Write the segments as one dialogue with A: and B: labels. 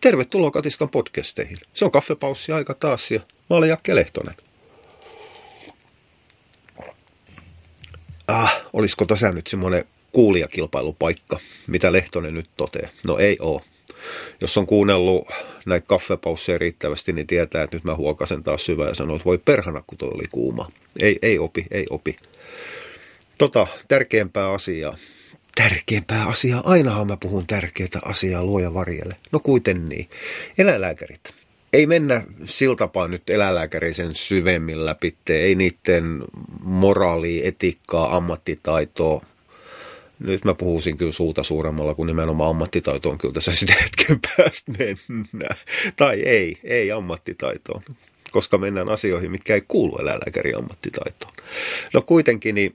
A: Tervetuloa Katiskan podcasteihin. Se on kaffepaussi aika taas ja mä olen Jakke Lehtonen. Ah, olisiko tässä nyt semmoinen kuulijakilpailupaikka, mitä Lehtonen nyt toteaa? No ei oo. Jos on kuunnellut näitä kaffepausseja riittävästi, niin tietää, että nyt mä huokasen taas syvää ja sanon, että voi perhana, kun toi oli kuuma. Ei, ei opi, ei opi. Tota, tärkeämpää asiaa tärkeämpää asiaa. Ainahan mä puhun tärkeää asiaa luoja varjelle. No kuiten niin. Eläinlääkärit. Ei mennä siltapaa nyt eläinlääkärin sen syvemmin läpi. Ei niiden moraali, etiikkaa, ammattitaitoa. Nyt mä puhuisin kyllä suuta suuremmalla, kuin nimenomaan ammattitaito on kyllä tässä sitten hetken päästä mennä. Tai ei, ei ammattitaitoon, koska mennään asioihin, mitkä ei kuulu eläinlääkärin ammattitaitoon. No kuitenkin, niin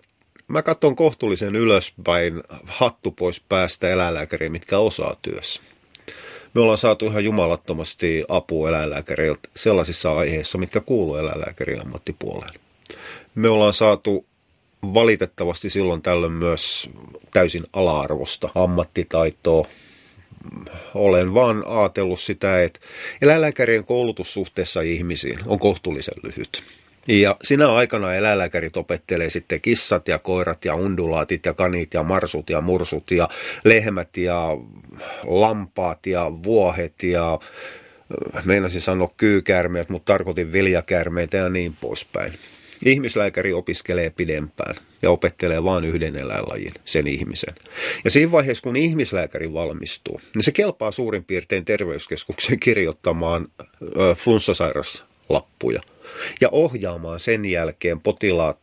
A: mä katson kohtuullisen ylöspäin hattu pois päästä eläinlääkäriä, mitkä osaa työssä. Me ollaan saatu ihan jumalattomasti apua eläinlääkäriltä sellaisissa aiheissa, mitkä kuuluu eläinlääkärin ammattipuoleen. Me ollaan saatu valitettavasti silloin tällöin myös täysin ala-arvosta ammattitaitoa. Olen vaan ajatellut sitä, että eläinlääkärien koulutus suhteessa ihmisiin on kohtuullisen lyhyt. Ja sinä aikana eläinlääkärit opettelee sitten kissat ja koirat ja undulaatit ja kanit ja marsut ja mursut ja lehmät ja lampaat ja vuohet ja äh, meinasin sanoa kyykäärmeet, mutta tarkoitin viljakäärmeitä ja niin poispäin. Ihmislääkäri opiskelee pidempään ja opettelee vain yhden eläinlajin, sen ihmisen. Ja siinä vaiheessa, kun ihmislääkäri valmistuu, niin se kelpaa suurin piirtein terveyskeskuksen kirjoittamaan äh, flunssasairaslappuja – ja ohjaamaan sen jälkeen potilaat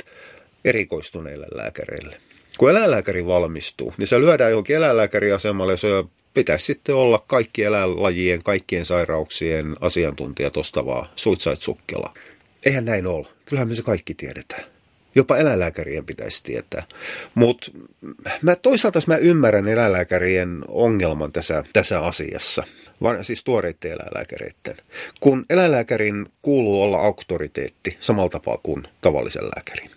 A: erikoistuneille lääkäreille. Kun eläinlääkäri valmistuu, niin se lyödään johonkin eläinlääkäriasemalle, se pitäisi sitten olla kaikki eläinlajien, kaikkien sairauksien asiantuntija tosta vaan, suitsait sukkela. Eihän näin ole. Kyllähän me se kaikki tiedetään. Jopa eläinlääkärien pitäisi tietää. Mutta mä toisaalta mä ymmärrän eläinlääkärien ongelman tässä, tässä asiassa siis tuoreiden eläinlääkäreiden. Kun eläinlääkärin kuuluu olla auktoriteetti samalla tapaa kuin tavallisen lääkärin.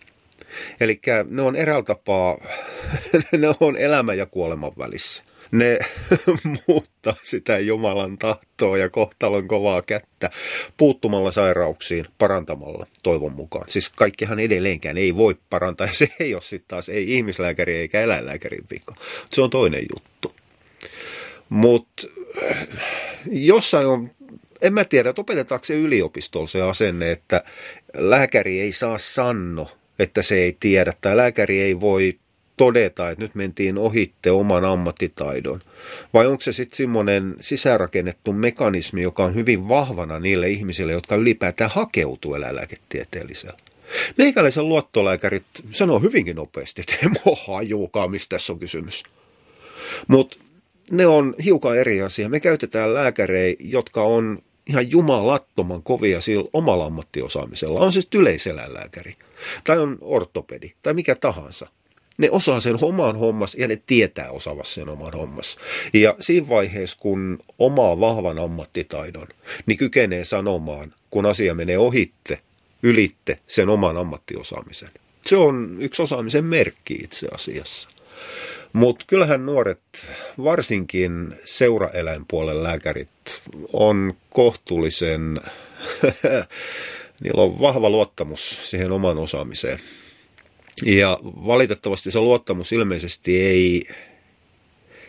A: Eli ne on eräällä tapaa, ne on elämä ja kuoleman välissä. Ne muuttaa sitä Jumalan tahtoa ja kohtalon kovaa kättä puuttumalla sairauksiin, parantamalla toivon mukaan. Siis kaikkihan edelleenkään ei voi parantaa ja se ei ole sitten taas ei ihmislääkäri eikä eläinlääkärin vika. Se on toinen juttu. Mutta jossain on, en mä tiedä, että opetetaanko se yliopistolla se asenne, että lääkäri ei saa sanno, että se ei tiedä, tai lääkäri ei voi todeta, että nyt mentiin ohitte oman ammattitaidon? Vai onko se sitten semmoinen sisäänrakennettu mekanismi, joka on hyvin vahvana niille ihmisille, jotka ylipäätään hakeutuu eläinlääketieteellisellä? Meikäläisen luottolääkärit sanoo hyvinkin nopeasti, että ei mua hajuukaan, mistä tässä on kysymys. Mutta ne on hiukan eri asia. Me käytetään lääkärejä, jotka on ihan jumalattoman kovia sillä omalla ammattiosaamisella. On siis yleiseläinlääkäri, tai on ortopedi, tai mikä tahansa. Ne osaa sen oman hommas ja ne tietää osaavassa sen oman hommas. Ja siinä vaiheessa, kun omaa vahvan ammattitaidon, niin kykenee sanomaan, kun asia menee ohitte, ylitte sen oman ammattiosaamisen. Se on yksi osaamisen merkki itse asiassa. Mutta kyllähän nuoret, varsinkin seuraeläinpuolen lääkärit, on kohtuullisen, niillä on vahva luottamus siihen oman osaamiseen. Ja valitettavasti se luottamus ilmeisesti ei,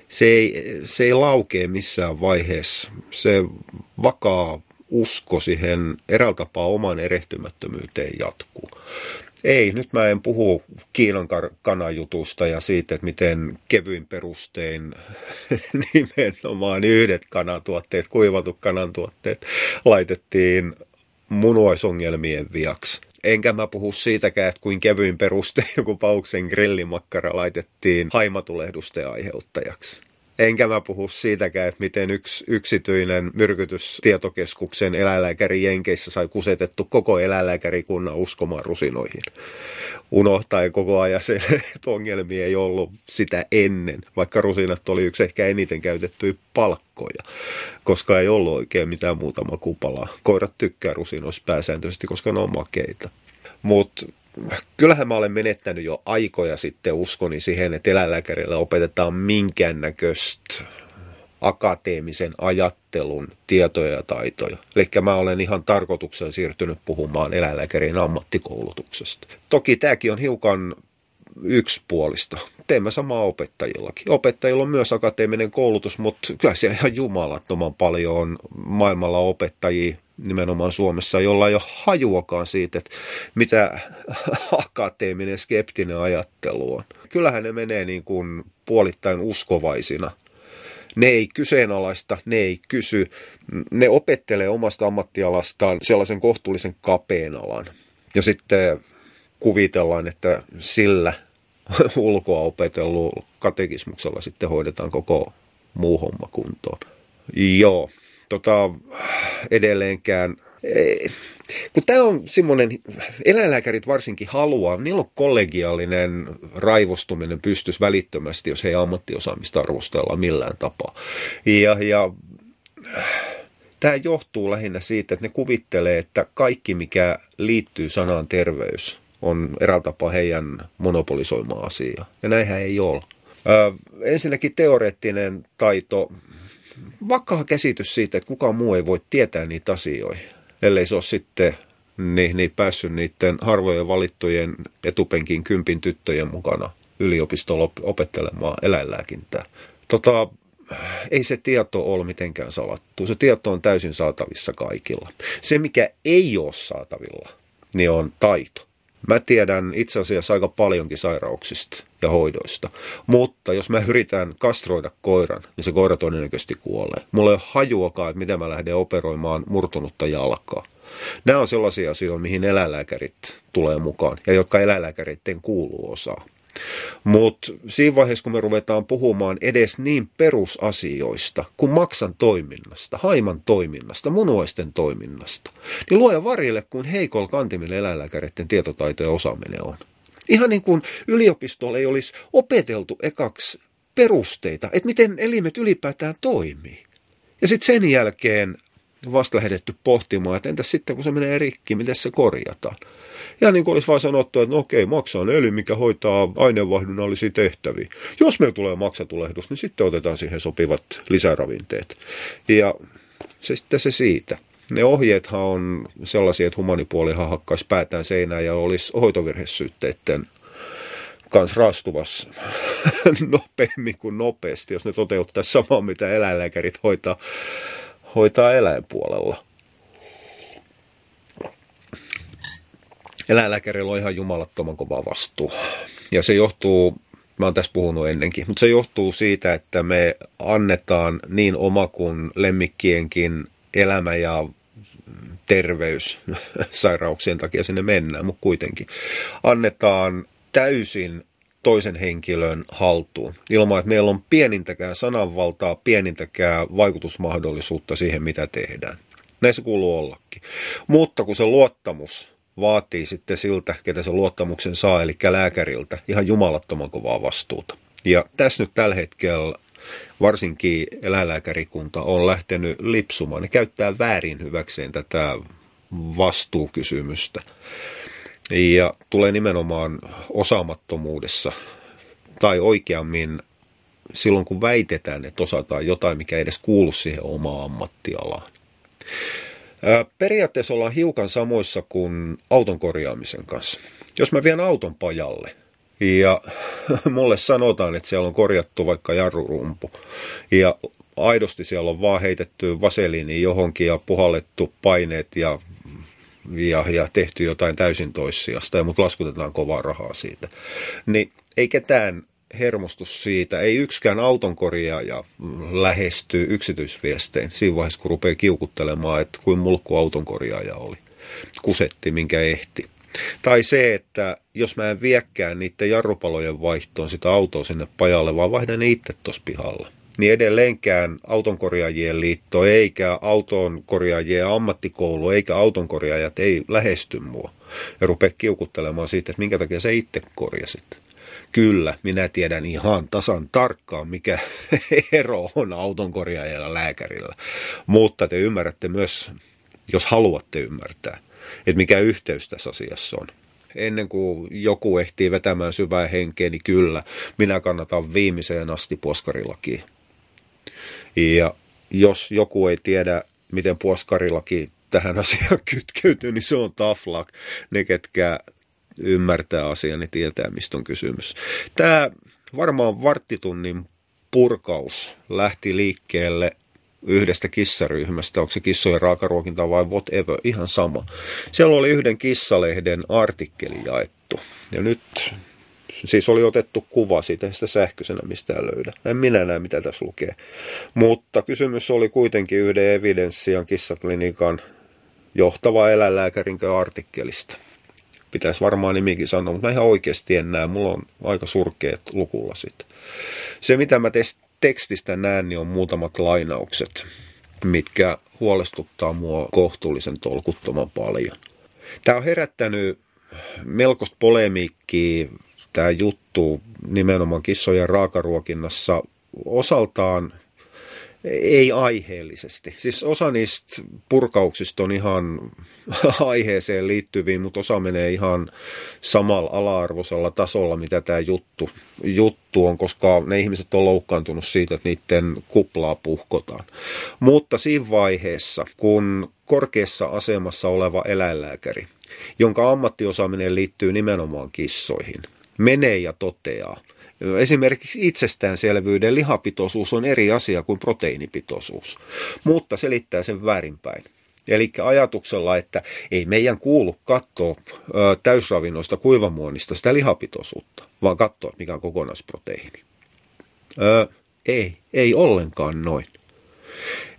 A: se ei, se ei laukee missään vaiheessa. Se vakaa usko siihen eräällä tapaa oman erehtymättömyyteen jatkuu. Ei, nyt mä en puhu Kiinan kanajutusta ja siitä, että miten kevyin perustein nimenomaan yhdet kanatuotteet, kuivatut kanantuotteet laitettiin munuaisongelmien viaksi. Enkä mä puhu siitäkään, että kuin kevyin perustein joku pauksen grillimakkara laitettiin haimatulehdusten aiheuttajaksi. Enkä mä puhu siitäkään, että miten yksi yksityinen myrkytystietokeskuksen eläinlääkäri Jenkeissä sai kusetettu koko eläinlääkärikunnan uskomaan rusinoihin. Unohtaen koko ajan se, että ongelmia ei ollut sitä ennen, vaikka rusinat oli yksi ehkä eniten käytettyjä palkkoja, koska ei ollut oikein mitään muuta makupalaa. Koirat tykkää rusinoista pääsääntöisesti, koska ne on makeita. Mutta kyllähän mä olen menettänyt jo aikoja sitten uskoni siihen, että eläinlääkärillä opetetaan minkäännäköistä akateemisen ajattelun tietoja ja taitoja. Eli mä olen ihan tarkoituksella siirtynyt puhumaan eläinlääkärin ammattikoulutuksesta. Toki tämäkin on hiukan yksipuolista. Teemme samaa opettajillakin. Opettajilla on myös akateeminen koulutus, mutta kyllä siellä ihan jumalattoman paljon on maailmalla opettajia, nimenomaan Suomessa, jolla ei ole hajuakaan siitä, että mitä akateeminen skeptinen ajattelu on. Kyllähän ne menee niin kuin puolittain uskovaisina. Ne ei kyseenalaista, ne ei kysy, ne opettelee omasta ammattialastaan sellaisen kohtuullisen kapeen alan. Ja sitten kuvitellaan, että sillä ulkoa opetellut katekismuksella sitten hoidetaan koko muu homma kuntoon. Joo, tota, edelleenkään kun tämä on semmoinen, eläinlääkärit varsinkin haluaa, niillä on kollegiaalinen raivostuminen pystys välittömästi, jos he ammattiosaamista arvostellaan millään tapaa. Ja, ja tämä johtuu lähinnä siitä, että ne kuvittelee, että kaikki mikä liittyy sanaan terveys on eräällä tapaa heidän monopolisoimaa asiaa. Ja näinhän ei ole. Ö, ensinnäkin teoreettinen taito, vakaa käsitys siitä, että kukaan muu ei voi tietää niitä asioita, ellei se ole sitten niin, niin päässyt niiden harvojen valittujen etupenkin kympin tyttöjen mukana yliopistolla opettelemaan eläinlääkintää. Tota, ei se tieto ole mitenkään salattu. Se tieto on täysin saatavissa kaikilla. Se, mikä ei ole saatavilla, niin on taito. Mä tiedän itse asiassa aika paljonkin sairauksista ja hoidoista, mutta jos mä yritän kastroida koiran, niin se koira todennäköisesti kuolee. Mulla ei ole hajuakaan, että miten mä lähden operoimaan murtunutta jalkaa. Nämä on sellaisia asioita, mihin eläinlääkärit tulee mukaan ja jotka eläinlääkäreiden kuuluu osaa. Mutta siinä vaiheessa, kun me ruvetaan puhumaan edes niin perusasioista kuin maksan toiminnasta, haiman toiminnasta, munuaisten toiminnasta, niin luoja varille kuin heikolla kantimille eläinlääkäreiden tietotaito ja osaaminen on. Ihan niin kuin yliopistolla ei olisi opeteltu ekaksi perusteita, että miten elimet ylipäätään toimii. Ja sitten sen jälkeen vasta lähdetty pohtimaan, että entäs sitten kun se menee rikki, miten se korjataan. Ja niin kuin olisi vaan sanottu, että no okei, maksa on eli, mikä hoitaa aineenvaihdunnallisia tehtäviä. Jos meillä tulee maksatulehdus, niin sitten otetaan siihen sopivat lisäravinteet. Ja se sitten se siitä. Ne ohjeethan on sellaisia, että humanipuolihan hakkaisi päätään seinään ja olisi hoitovirhesyytteiden kanssa raastuvassa nopeammin kuin nopeasti, jos ne toteuttaisi samaa, mitä eläinlääkärit hoitaa, hoitaa eläinpuolella. Eläinlääkärillä on ihan jumalattoman kova vastuu. Ja se johtuu, mä oon tässä puhunut ennenkin, mutta se johtuu siitä, että me annetaan niin oma kuin lemmikkienkin elämä ja terveys sairauksien takia sinne mennään, mutta kuitenkin annetaan täysin toisen henkilön haltuun, ilman että meillä on pienintäkään sananvaltaa, pienintäkään vaikutusmahdollisuutta siihen, mitä tehdään. Näissä kuuluu ollakin. Mutta kun se luottamus vaatii sitten siltä, ketä se luottamuksen saa, eli lääkäriltä, ihan jumalattoman kovaa vastuuta. Ja tässä nyt tällä hetkellä varsinkin eläinlääkärikunta on lähtenyt lipsumaan. Ne käyttää väärin hyväkseen tätä vastuukysymystä. Ja tulee nimenomaan osaamattomuudessa, tai oikeammin silloin kun väitetään, että osataan jotain, mikä ei edes kuulu siihen omaan ammattialaan. Periaatteessa ollaan hiukan samoissa kuin auton korjaamisen kanssa. Jos mä vien auton pajalle ja mulle sanotaan, että siellä on korjattu vaikka jarrurumpu ja aidosti siellä on vaan heitetty vaseliini johonkin ja puhallettu paineet ja, ja, ja tehty jotain täysin toissijasta ja mut laskutetaan kovaa rahaa siitä, niin ei ketään hermostus siitä. Ei yksikään autonkorjaaja lähesty yksityisviestein siinä vaiheessa, kun rupeaa kiukuttelemaan, että kuin mulkku autonkorjaaja oli. Kusetti, minkä ehti. Tai se, että jos mä en viekään niiden jarrupalojen vaihtoon sitä autoa sinne pajalle, vaan vaihdan ne itse tuossa pihalla, niin edelleenkään autonkorjaajien liitto eikä autonkorjaajien ammattikoulu eikä autonkorjaajat ei lähesty mua ja rupea kiukuttelemaan siitä, että minkä takia sä itse korjasit. Kyllä, minä tiedän ihan tasan tarkkaan, mikä ero on autonkorjaajalla ja lääkärillä. Mutta te ymmärrätte myös, jos haluatte ymmärtää, että mikä yhteys tässä asiassa on. Ennen kuin joku ehtii vetämään syvää henkeä, niin kyllä, minä kannatan viimeiseen asti poskarilakia. Ja jos joku ei tiedä, miten puoskarillakin tähän asiaan kytkeytyy, niin se on luck. Ne, ketkä ymmärtää asian, niin tietää, mistä on kysymys. Tämä varmaan varttitunnin purkaus lähti liikkeelle yhdestä kissaryhmästä, onko se kissojen raakaruokinta vai whatever, ihan sama. Siellä oli yhden kissalehden artikkeli jaettu. Ja nyt siis oli otettu kuva siitä, sitä sähköisenä mistään löydä. En minä näe, mitä tässä lukee. Mutta kysymys oli kuitenkin yhden evidenssian kissaklinikan johtava eläinlääkärin artikkelista. Pitäisi varmaan nimikin sanoa, mutta mä ihan oikeasti en näe. Mulla on aika surkeat lukulasit. Se, mitä mä tekstistä näen, niin on muutamat lainaukset, mitkä huolestuttaa mua kohtuullisen tolkuttoman paljon. Tämä on herättänyt melkoista polemiikkiä tämä juttu nimenomaan kissojen raakaruokinnassa osaltaan ei aiheellisesti. Siis osa niistä purkauksista on ihan aiheeseen liittyviin, mutta osa menee ihan samalla ala-arvoisella tasolla, mitä tämä juttu, juttu on, koska ne ihmiset on loukkaantunut siitä, että niiden kuplaa puhkotaan. Mutta siinä vaiheessa, kun korkeassa asemassa oleva eläinlääkäri, jonka ammattiosaaminen liittyy nimenomaan kissoihin, menee ja toteaa, Esimerkiksi itsestäänselvyyden lihapitoisuus on eri asia kuin proteiinipitoisuus, mutta selittää sen väärinpäin. Eli ajatuksella, että ei meidän kuulu katsoa täysravinnoista kuivamuonista sitä lihapitoisuutta, vaan katsoa, mikä on kokonaisproteiini. Ö, ei, ei ollenkaan noin.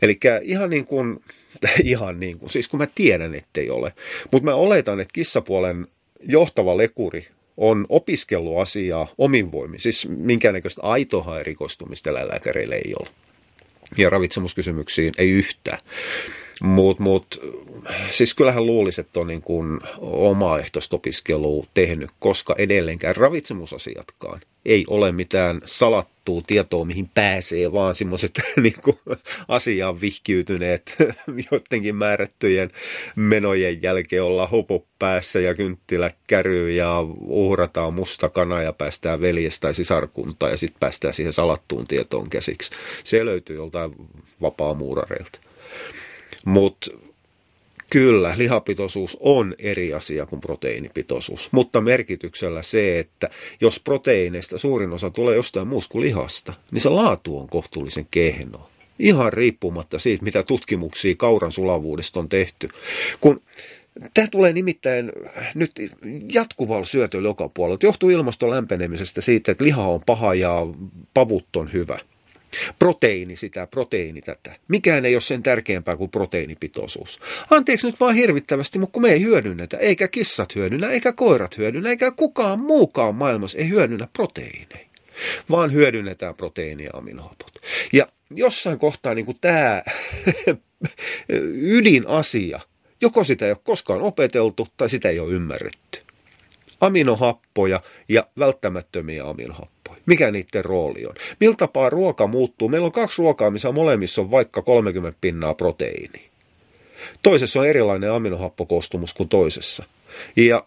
A: Eli ihan niin kuin, ihan niin kuin, siis kun mä tiedän, ettei ole, mutta mä oletan, että kissapuolen johtava lekuri on opiskellut omin voimin. Siis minkäännäköistä aitoa erikoistumista eläinlääkäreille ei ole. Ja ravitsemuskysymyksiin ei yhtään. Mutta mut, siis kyllähän luulisi, että on niin kuin omaehtoista opiskelua tehnyt, koska edelleenkään ravitsemusasiatkaan ei ole mitään salattua tietoa, mihin pääsee, vaan semmoiset niin asiaan vihkiytyneet jotenkin määrättyjen menojen jälkeen olla hopo päässä ja kynttilä käryy ja uhrataan musta kana ja päästään veljestä tai sisarkuntaan ja sitten päästään siihen salattuun tietoon käsiksi. Se löytyy joltain vapaamuurareilta. Mutta Kyllä, lihapitoisuus on eri asia kuin proteiinipitoisuus, mutta merkityksellä se, että jos proteiineista suurin osa tulee jostain muusta kuin lihasta, niin se laatu on kohtuullisen kehno. Ihan riippumatta siitä, mitä tutkimuksia kauran sulavuudesta on tehty. Kun Tämä tulee nimittäin nyt jatkuvalla syötöllä joka puolella. Johtuu ilmaston lämpenemisestä siitä, että liha on paha ja pavut on hyvä – Proteiini sitä, proteiini tätä. Mikään ei ole sen tärkeämpää kuin proteiinipitoisuus. Anteeksi nyt vaan hirvittävästi, mutta kun me ei hyödynnetä, eikä kissat hyödynnä, eikä koirat hyödynnä, eikä kukaan muukaan maailmassa ei hyödynnä proteiineja, vaan hyödynnetään proteiinia ja aminohapot. Ja jossain kohtaa niin kuin tämä ydinasia, joko sitä ei ole koskaan opeteltu tai sitä ei ole ymmärretty. Aminohappoja ja välttämättömiä aminohappoja mikä niiden rooli on. Tapaa ruoka muuttuu? Meillä on kaksi ruokaa, missä molemmissa on vaikka 30 pinnaa proteiini. Toisessa on erilainen aminohappokoostumus kuin toisessa. Ja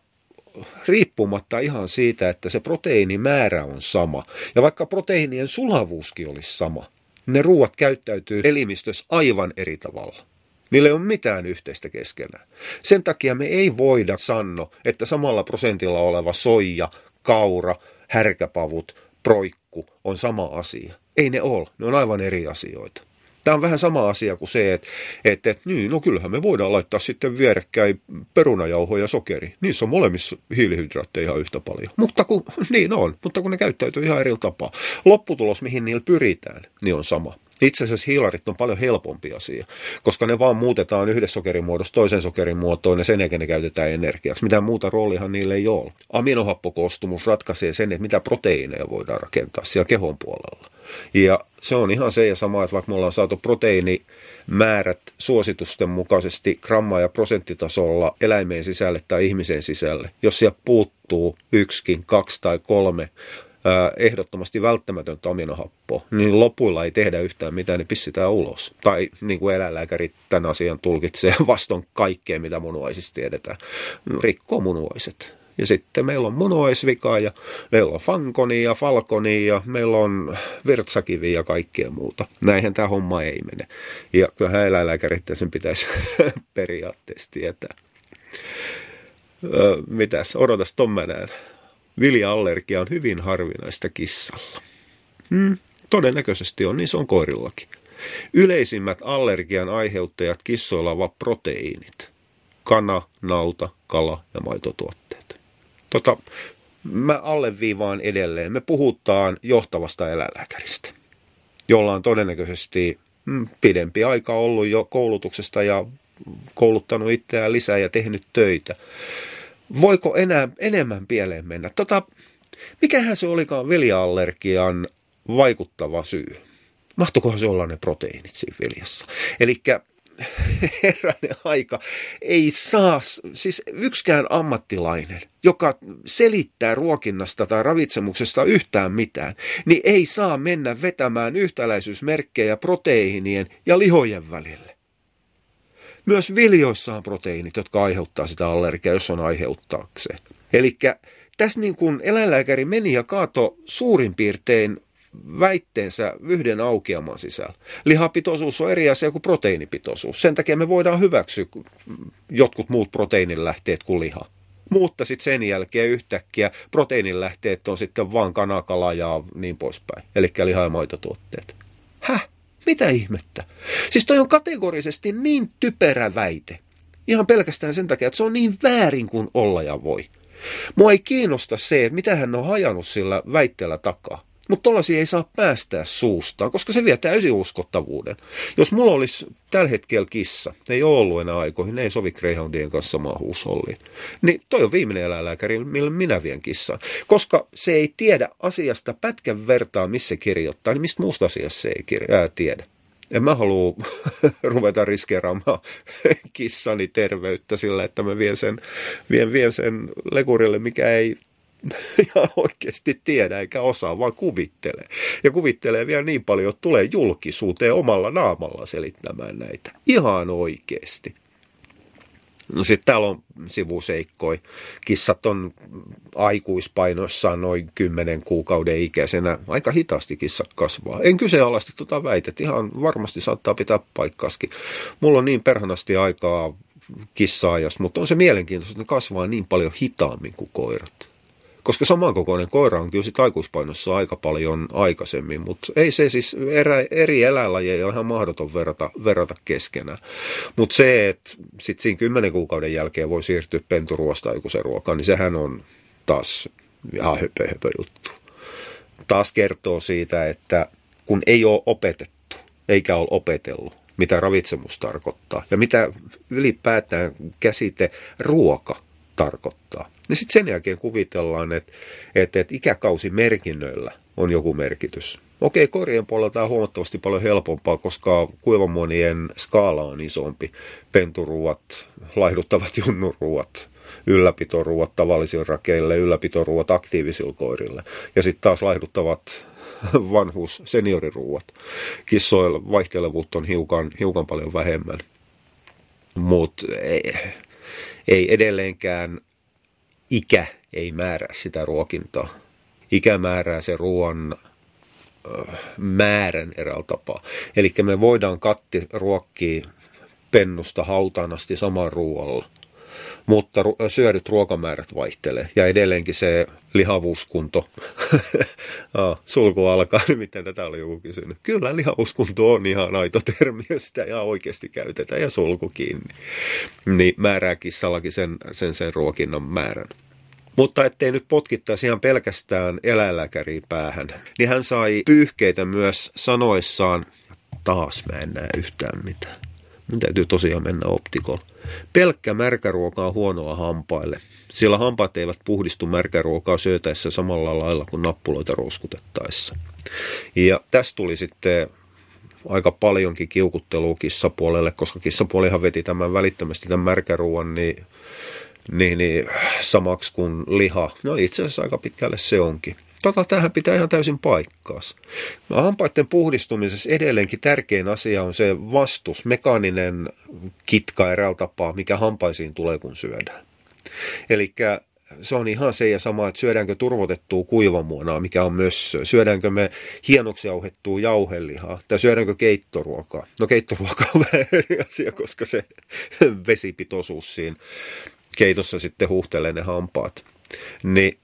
A: riippumatta ihan siitä, että se proteiinimäärä on sama, ja vaikka proteiinien sulavuuskin olisi sama, ne ruuat käyttäytyy elimistössä aivan eri tavalla. Niillä ei ole mitään yhteistä keskenään. Sen takia me ei voida sanoa, että samalla prosentilla oleva soija, kaura, härkäpavut, proikku on sama asia. Ei ne ole, ne on aivan eri asioita. Tämä on vähän sama asia kuin se, että, että, että niin, no kyllähän me voidaan laittaa sitten vierekkäin perunajauho ja sokeri. Niissä on molemmissa hiilihydraatteja ihan yhtä paljon. Mutta kun, niin on, mutta kun ne käyttäytyy ihan eri tapaa. Lopputulos, mihin niillä pyritään, niin on sama. Itse asiassa hiilarit on paljon helpompi asia, koska ne vaan muutetaan yhdessä sokerin muodossa toisen sokerin muotoon ja sen jälkeen ne käytetään energiaksi. Mitään muuta roolihan niille ei ole. Aminohappokoostumus ratkaisee sen, että mitä proteiineja voidaan rakentaa siellä kehon puolella. Ja se on ihan se ja sama, että vaikka me ollaan saatu proteiini määrät suositusten mukaisesti gramma- ja prosenttitasolla eläimeen sisälle tai ihmisen sisälle. Jos siellä puuttuu yksikin, kaksi tai kolme ehdottomasti välttämätöntä aminohappoa, niin lopuilla ei tehdä yhtään mitään, niin pissitään ulos. Tai niin kuin eläinlääkärit tämän asian tulkitsee vaston kaikkea, mitä munuaisista tiedetään. Rikkoo munuaiset. Ja sitten meillä on munuaisvika ja meillä on fankoni ja falkoni ja meillä on virtsakivi ja kaikkea muuta. Näinhän tämä homma ei mene. Ja kyllähän eläinlääkärit sen pitäisi periaatteessa tietää. Öö, mitäs, odotas ton mä näen. Vilja-allergia on hyvin harvinaista kissalla. Hmm, todennäköisesti on, niin se on koirillakin. Yleisimmät allergian aiheuttajat kissoilla ovat proteiinit. Kana, nauta, kala ja maitotuotteet. Tota, mä alleviivaan edelleen. Me puhutaan johtavasta eläinlääkäristä, jolla on todennäköisesti mm, pidempi aika ollut jo koulutuksesta ja kouluttanut itseään lisää ja tehnyt töitä. Voiko enää enemmän pieleen mennä? Tota, mikähän se olikaan vilja-allergian vaikuttava syy? Mahtokohan se olla ne proteiinit siinä viljassa? Eli herranen aika, ei saa, siis yksikään ammattilainen, joka selittää ruokinnasta tai ravitsemuksesta yhtään mitään, niin ei saa mennä vetämään yhtäläisyysmerkkejä proteiinien ja lihojen välille. Myös viljoissa on proteiinit, jotka aiheuttaa sitä allergiaa, jos on aiheuttaakseen. Eli tässä niin kuin eläinlääkäri meni ja kaato suurin piirtein väitteensä yhden aukeaman sisällä. Lihapitoisuus on eri asia kuin proteiinipitoisuus. Sen takia me voidaan hyväksyä jotkut muut proteiinilähteet kuin liha. Mutta sitten sen jälkeen yhtäkkiä proteiinilähteet on sitten vaan kanakala ja niin poispäin. Eli liha- ja maitotuotteet. Häh? Mitä ihmettä? Siis toi on kategorisesti niin typerä väite. Ihan pelkästään sen takia, että se on niin väärin kuin olla ja voi. Mua ei kiinnosta se, että mitä hän on hajannut sillä väitteellä takaa. Mutta tollaisia ei saa päästää suustaan, koska se vie täysin uskottavuuden. Jos mulla olisi tällä hetkellä kissa, ei ole ollut enää aikoihin, ne ei sovi Greyhoundien kanssa samaan huusholliin, niin toi on viimeinen eläinlääkäri, millä minä vien kissan. Koska se ei tiedä asiasta pätkän vertaa, missä se kirjoittaa, niin mistä muusta asiasta se ei kirja, ää, tiedä. En mä halua ruveta riskeeraamaan kissani terveyttä sillä, että mä vien sen, vien, vien sen lekurille, mikä ei ihan oikeasti tiedä eikä osaa, vaan kuvittelee. Ja kuvittelee vielä niin paljon, että tulee julkisuuteen omalla naamalla selittämään näitä. Ihan oikeasti. No sitten täällä on sivuseikkoi. Kissat on aikuispainoissaan noin 10 kuukauden ikäisenä. Aika hitaasti kissat kasvaa. En kyseenalaista tuota väitet. Ihan varmasti saattaa pitää paikkaskin. Mulla on niin perhanasti aikaa kissaajas, mutta on se mielenkiintoista, että ne kasvaa niin paljon hitaammin kuin koirat. Koska samankokoinen koira on kyllä sit aikuispainossa aika paljon aikaisemmin, mutta ei se siis erä, eri eläinlajeja on ihan mahdoton verrata, verrata keskenään. Mutta se, että sitten siinä kymmenen kuukauden jälkeen voi siirtyä penturuosta aikuisen ruokaan, niin sehän on taas ihan höpö, höpö juttu. Taas kertoo siitä, että kun ei ole opetettu, eikä ole opetellut, mitä ravitsemus tarkoittaa ja mitä ylipäätään käsite ruoka tarkoittaa niin sitten sen jälkeen kuvitellaan, että, että, että ikäkausimerkinnöillä on joku merkitys. Okei, korien puolella tämä on huomattavasti paljon helpompaa, koska kuivamonien skaala on isompi. Penturuuat, laihduttavat junnuruuat, ylläpitoruuat tavallisille rakeille, ylläpitoruuat aktiivisille koirille. Ja sitten taas laihduttavat vanhuus senioriruuat. Kissoilla vaihtelevuutta on hiukan, hiukan paljon vähemmän. Mutta ei, ei edelleenkään ikä ei määrää sitä ruokintaa. Ikä määrää se ruoan määrän eräällä tapaa. Eli me voidaan katti ruokkia pennusta hautaan asti saman ruoalla, mutta syödyt ruokamäärät vaihtelee. Ja edelleenkin se lihavuuskunto, sulku alkaa, nimittäin tätä oli joku kysynyt. Kyllä lihavuuskunto on ihan aito termi, jos sitä ihan oikeasti käytetään ja sulku kiinni. Niin määrää kissallakin sen, sen, sen ruokinnan määrän. Mutta ettei nyt potkittaisi ihan pelkästään eläinlääkäriin päähän, niin hän sai pyyhkeitä myös sanoissaan, taas mä en näe yhtään mitään. Mun täytyy tosiaan mennä optikolla. Pelkkä märkäruoka on huonoa hampaille, sillä hampaat eivät puhdistu märkäruokaa syötäessä samalla lailla kuin nappuloita rouskutettaessa. Ja tästä tuli sitten aika paljonkin kiukuttelua kissapuolelle, koska kissapuolihan veti tämän välittömästi tämän märkäruoan, niin niin, niin samaksi kuin liha. No itse asiassa aika pitkälle se onkin. Tota, tähän pitää ihan täysin paikkaas. No, hampaiden puhdistumisessa edelleenkin tärkein asia on se vastus, mekaaninen kitka eräällä tapaa, mikä hampaisiin tulee kun syödään. Eli se on ihan se ja sama, että syödäänkö turvotettua kuivamuonaa, mikä on myös, syödäänkö me hienoksi jauhettua jauhelihaa, tai syödäänkö keittoruokaa. No keittoruoka on vähän eri asia, koska se vesipitoisuus siinä keitossa sitten huuhtelee ne hampaat. Niin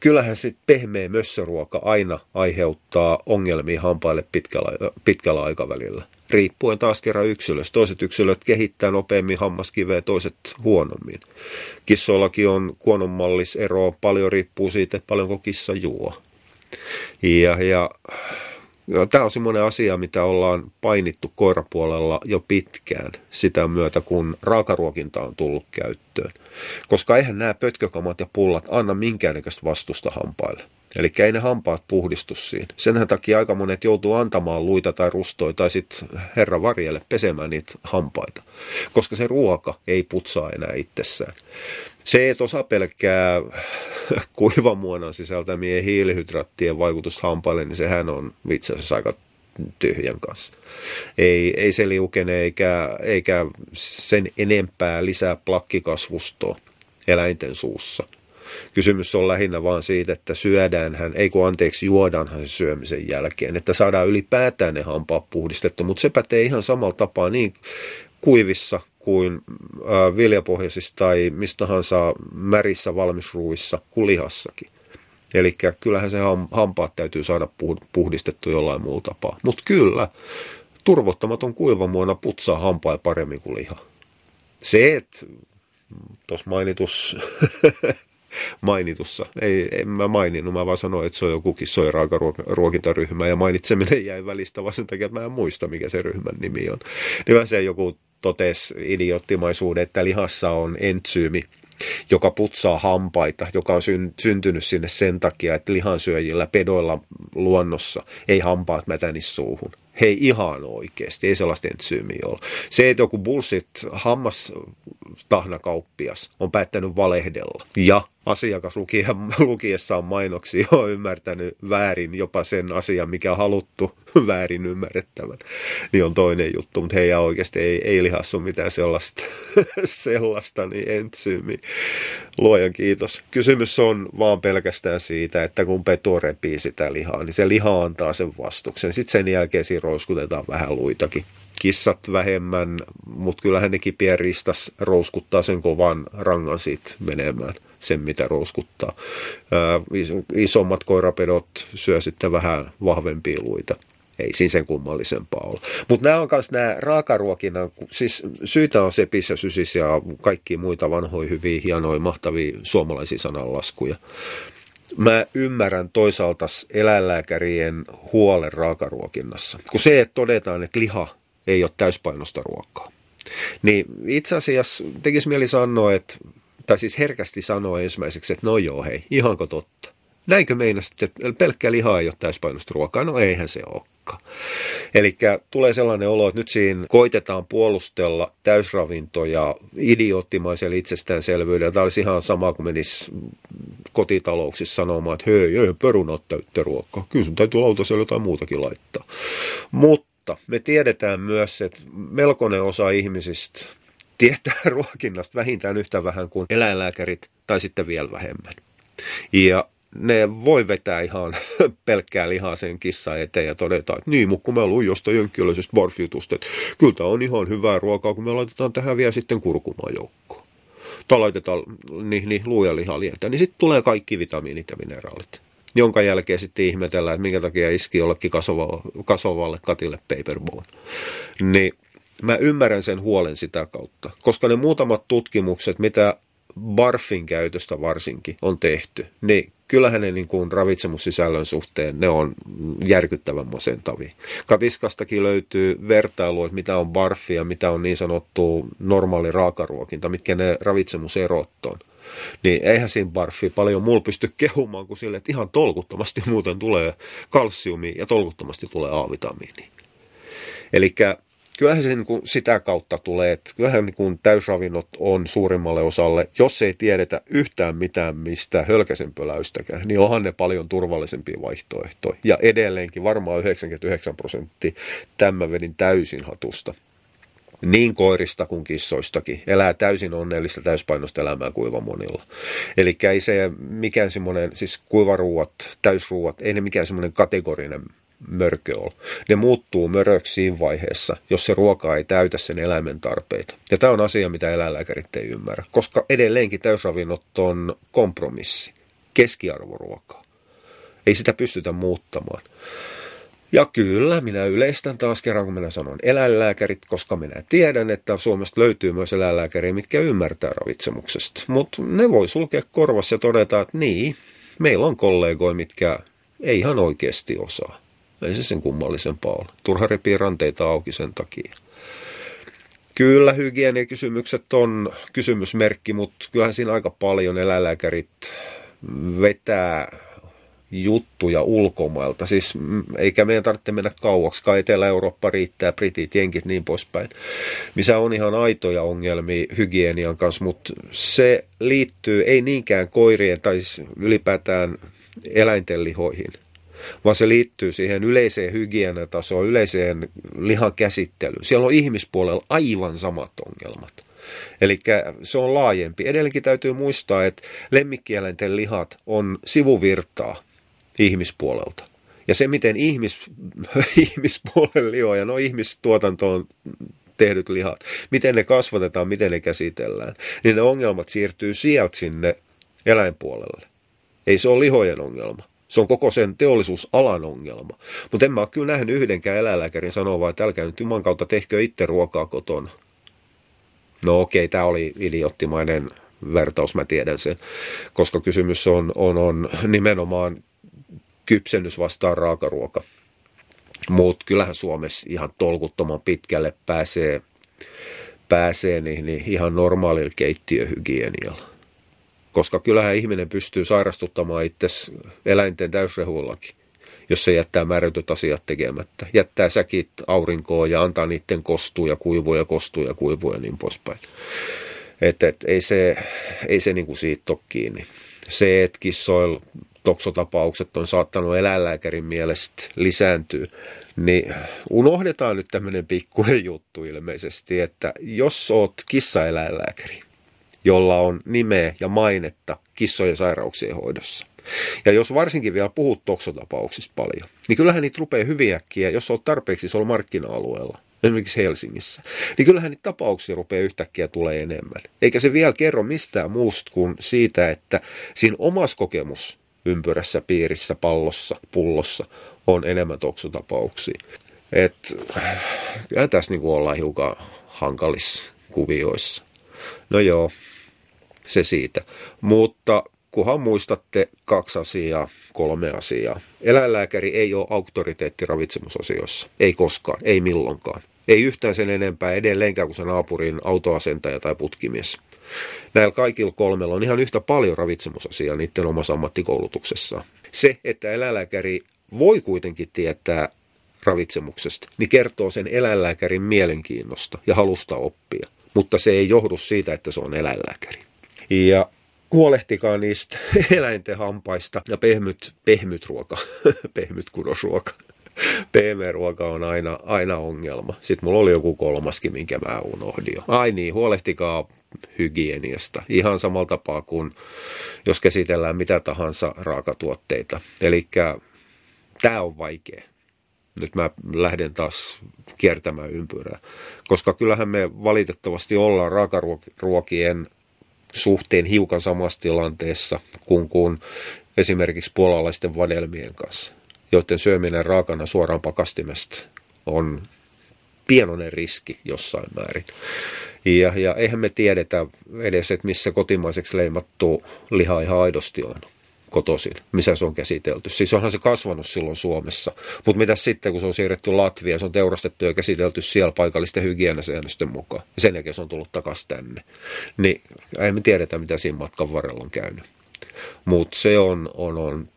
A: kyllähän se pehmeä mössöruoka aina aiheuttaa ongelmia hampaille pitkällä, pitkällä aikavälillä. Riippuen taas kerran yksilöstä. Toiset yksilöt kehittää nopeammin hammaskiveä, toiset huonommin. Kissoillakin on kuononmallis ero, paljon riippuu siitä, paljonko kissa juo. Ja ja tämä on semmoinen asia, mitä ollaan painittu koirapuolella jo pitkään sitä myötä, kun raakaruokinta on tullut käyttöön. Koska eihän nämä pötkökamat ja pullat anna minkäännäköistä vastusta hampaille. Eli ei ne hampaat puhdistu siinä. Sen takia aika monet joutuu antamaan luita tai rustoja tai sitten herra varjelle pesemään niitä hampaita. Koska se ruoka ei putsaa enää itsessään. Se, että osa pelkkää kuivamuonan sisältämien hiilihydraattien vaikutus hampaille, niin sehän on itse asiassa aika tyhjän kanssa. Ei, ei se liukene eikä, eikä sen enempää lisää plakkikasvustoa eläinten suussa. Kysymys on lähinnä vaan siitä, että syödäänhän, ei kun anteeksi, juodaanhan se syömisen jälkeen, että saadaan ylipäätään ne hampaat puhdistettu, mutta se pätee ihan samalla tapaa niin kuivissa kuin viljapohjaisissa tai mistä tahansa märissä valmisruuissa kuin lihassakin. Eli kyllähän se hampaat täytyy saada puhdistettu jollain muulla tapaa. Mutta kyllä, turvottamaton kuivamuona putsaa hampaa paremmin kuin liha. Se, että tuossa mainitus, mainitussa, ei, en mä maininnut, mä vaan sanoin, että se on joku kissojen ja mainitseminen jäi välistä vaan sen takia, että mä en muista, mikä se ryhmän nimi on. Niin se joku totesi idioottimaisuuden, että lihassa on entsyymi, joka putsaa hampaita, joka on syntynyt sinne sen takia, että lihansyöjillä pedoilla luonnossa ei hampaat mätäni suuhun. Hei ihan oikeasti, ei sellaista entsyymiä ole. Se, että joku bullshit hammastahna-kauppias on päättänyt valehdella ja asiakas lukiessaan mainoksia on ymmärtänyt väärin jopa sen asian, mikä on haluttu väärin ymmärrettävän, niin on toinen juttu, mutta hei oikeasti ei, ei lihassa ole mitään sellaista, sellaista niin entsyymi. Luojan kiitos. Kysymys on vaan pelkästään siitä, että kun peto repii sitä lihaa, niin se liha antaa sen vastuksen. Sitten sen jälkeen siinä rouskutetaan vähän luitakin kissat vähemmän, mutta kyllähän ne kipiä ristas rouskuttaa sen kovan rangan siitä menemään sen, mitä rouskuttaa. isommat koirapedot syö sitten vähän vahvempia luita. Ei siinä sen kummallisempaa ole. Mutta nämä on myös nämä raakaruokinnan, siis syitä on sepis ja sysis ja kaikki muita vanhoja, hyviä, hienoja, mahtavia suomalaisia sananlaskuja. Mä ymmärrän toisaalta eläinlääkärien huolen raakaruokinnassa. Kun se, että todetaan, että liha ei ole täyspainosta ruokaa. Niin itse asiassa tekisi mieli sanoa, että tai siis herkästi sanoo ensimmäiseksi, että no joo hei, ihanko totta. Näinkö meinasit, että pelkkä liha ei ole täyspainosta ruokaa? No eihän se olekaan. Eli tulee sellainen olo, että nyt siinä koitetaan puolustella täysravintoja idioottimaisella itsestäänselvyydellä. Tämä olisi ihan sama kuin menisi kotitalouksissa sanomaan, että hei, ei perunat täyttä ruokaa. Kyllä sun täytyy lautasella jotain muutakin laittaa. Mutta me tiedetään myös, että melkoinen osa ihmisistä tietää ruokinnasta vähintään yhtä vähän kuin eläinlääkärit tai sitten vielä vähemmän. Ja ne voi vetää ihan pelkkää lihaa sen kissa eteen ja todeta, että niin, mutta kun mä luin jostain jönkiöläisestä barfjutusta, että kyllä tämä on ihan hyvää ruokaa, kun me laitetaan tähän vielä sitten kurkumaa joukkoon. Tai laitetaan niin, niin luuja lihalientä, niin sitten tulee kaikki vitamiinit ja mineraalit. Jonka jälkeen sitten ihmetellään, että minkä takia iski jollekin kasvavalle, kasvavalle katille paperbone. Niin mä ymmärrän sen huolen sitä kautta, koska ne muutamat tutkimukset, mitä barfin käytöstä varsinkin on tehty, niin kyllähän ne niin kuin ravitsemussisällön suhteen, ne on järkyttävän masentavia. Katiskastakin löytyy vertailu, että mitä on barfi ja mitä on niin sanottu normaali raakaruokinta, mitkä ne ravitsemuserot on. Niin eihän siinä barfi paljon mulla pysty kehumaan kuin sille, että ihan tolkuttomasti muuten tulee kalsiumi ja tolkuttomasti tulee A-vitamiini. Eli kyllähän se niin sitä kautta tulee, että kyllähän niin täysravinnot on suurimmalle osalle, jos ei tiedetä yhtään mitään mistä hölkäsenpöläystäkään, niin onhan ne paljon turvallisempia vaihtoehtoja. Ja edelleenkin varmaan 99 prosenttia tämä vedin täysin hatusta. Niin koirista kuin kissoistakin. Elää täysin onnellista täyspainosta elämää kuivamonilla. Eli ei se mikään semmoinen, siis kuivaruuat, täysruuat, ei ne mikään semmoinen kategorinen mörkö ole. Ne muuttuu möröksi siinä vaiheessa, jos se ruoka ei täytä sen eläimen tarpeita. Ja tämä on asia, mitä eläinlääkärit ei ymmärrä, koska edelleenkin täysravinnot on kompromissi, keskiarvoruokaa. Ei sitä pystytä muuttamaan. Ja kyllä, minä yleistän taas kerran, kun minä sanon eläinlääkärit, koska minä tiedän, että Suomesta löytyy myös eläinlääkäriä, mitkä ymmärtää ravitsemuksesta. Mutta ne voi sulkea korvassa ja todeta, että niin, meillä on kollegoja, mitkä ei ihan oikeasti osaa. Ei se sen kummallisempaa ole. Turha repii ranteita auki sen takia. Kyllä hygieniakysymykset on kysymysmerkki, mutta kyllähän siinä aika paljon eläinlääkärit vetää juttuja ulkomailta. Siis mm, eikä meidän tarvitse mennä kauaksi, Etelä-Eurooppa riittää, britit, jenkit, niin poispäin. Missä on ihan aitoja ongelmia hygienian kanssa, mutta se liittyy ei niinkään koirien tai siis ylipäätään eläinten lihoihin, vaan se liittyy siihen yleiseen hygieniatasoon, yleiseen lihan käsittelyyn. Siellä on ihmispuolella aivan samat ongelmat. Eli se on laajempi. Edelleenkin täytyy muistaa, että lemmikkieläinten lihat on sivuvirtaa ihmispuolelta. Ja se, miten ihmis, ihmispuolen lihoja, no ihmistuotantoon tehdyt lihat, miten ne kasvatetaan, miten ne käsitellään, niin ne ongelmat siirtyy sieltä sinne eläinpuolelle. Ei se ole lihojen ongelma. Se on koko sen teollisuusalan ongelma. Mutta en mä ole kyllä nähnyt yhdenkään eläinlääkärin sanoa, että älkää nyt Juman kautta tehkö itse ruokaa kotona. No okei, tämä oli idioottimainen vertaus, mä tiedän sen, koska kysymys on, on, on nimenomaan kypsennys vastaan raakaruoka. Mutta kyllähän Suomessa ihan tolkuttoman pitkälle pääsee, pääsee niin, niin ihan normaalilla keittiöhygienialla. Koska kyllähän ihminen pystyy sairastuttamaan itse eläinten täysrehullakin, jos se jättää määrätyt asiat tekemättä. Jättää säkit aurinkoon ja antaa niiden kostua ja kuivua ja kostua ja kuivua ja niin poispäin. Että et, ei se, ei se niinku siitä ole kiinni. Se, että kissoilla toksotapaukset on saattanut eläinlääkärin mielestä lisääntyä, niin unohdetaan nyt tämmöinen pikkuinen juttu ilmeisesti, että jos oot kissaeläinlääkäri, jolla on nimeä ja mainetta kissojen sairauksien hoidossa, ja jos varsinkin vielä puhut toksotapauksista paljon, niin kyllähän niitä rupeaa hyvin äkkiä, jos olet tarpeeksi isolla markkina-alueella, esimerkiksi Helsingissä, niin kyllähän niitä tapauksia rupeaa yhtäkkiä tulee enemmän. Eikä se vielä kerro mistään muusta kuin siitä, että siinä omassa kokemus ympyrässä, piirissä, pallossa, pullossa on enemmän toksotapauksia. Et, kyllä tässä niin ollaan hiukan hankalissa kuvioissa. No joo, se siitä. Mutta kunhan muistatte kaksi asiaa, kolme asiaa. Eläinlääkäri ei ole auktoriteetti ravitsemusasioissa. Ei koskaan, ei milloinkaan. Ei yhtään sen enempää edelleenkään kuin se naapurin autoasentaja tai putkimies. Näillä kaikilla kolmella on ihan yhtä paljon ravitsemusasiaa niiden omassa ammattikoulutuksessaan. Se, että eläinlääkäri voi kuitenkin tietää ravitsemuksesta, niin kertoo sen eläinlääkärin mielenkiinnosta ja halusta oppia. Mutta se ei johdu siitä, että se on eläinlääkäri. Ja huolehtikaa niistä eläinten hampaista ja pehmyt, pehmyt ruoka, pehmyt kudosruoka. PM-ruoka on aina, aina ongelma. Sitten mulla oli joku kolmaskin, minkä mä unohdin jo. Ai niin, huolehtikaa hygieniasta. Ihan samalla tapaa kuin jos käsitellään mitä tahansa raakatuotteita. Eli tämä on vaikea. Nyt mä lähden taas kiertämään ympyrää. Koska kyllähän me valitettavasti ollaan raakaruokien suhteen hiukan samassa tilanteessa kuin, kuin esimerkiksi puolalaisten vadelmien kanssa, joiden syöminen raakana suoraan pakastimesta on pienoinen riski jossain määrin. Ja, ja eihän me tiedetä edes, että missä kotimaiseksi leimattu liha ihan aidosti on kotoisin, missä se on käsitelty. Siis onhan se kasvanut silloin Suomessa. Mutta mitä sitten, kun se on siirretty Latviaan, se on teurastettu ja käsitelty siellä paikallisten hygienasäännösten mukaan. Ja sen jälkeen se on tullut takaisin tänne. Niin ei me tiedetä, mitä siinä matkan varrella on käynyt. Mutta se on, on, on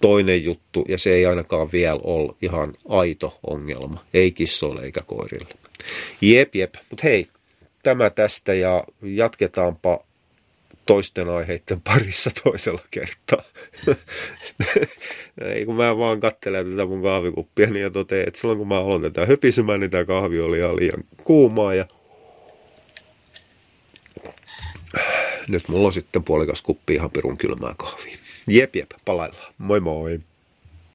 A: toinen juttu, ja se ei ainakaan vielä ole ihan aito ongelma. Ei kissoille eikä koirille. Jep, jep. Mutta hei, tämä tästä ja jatketaanpa toisten aiheiden parissa toisella kertaa. Ei kun mä vaan katselen tätä mun kahvikuppia niin ja totean, että silloin kun mä aloin tätä höpisemään, niin tämä kahvi oli ihan liian kuumaa ja nyt mulla on sitten puolikas kuppi ihan pirun kylmää kahvia. Jep, jep, palaillaan. Moi moi.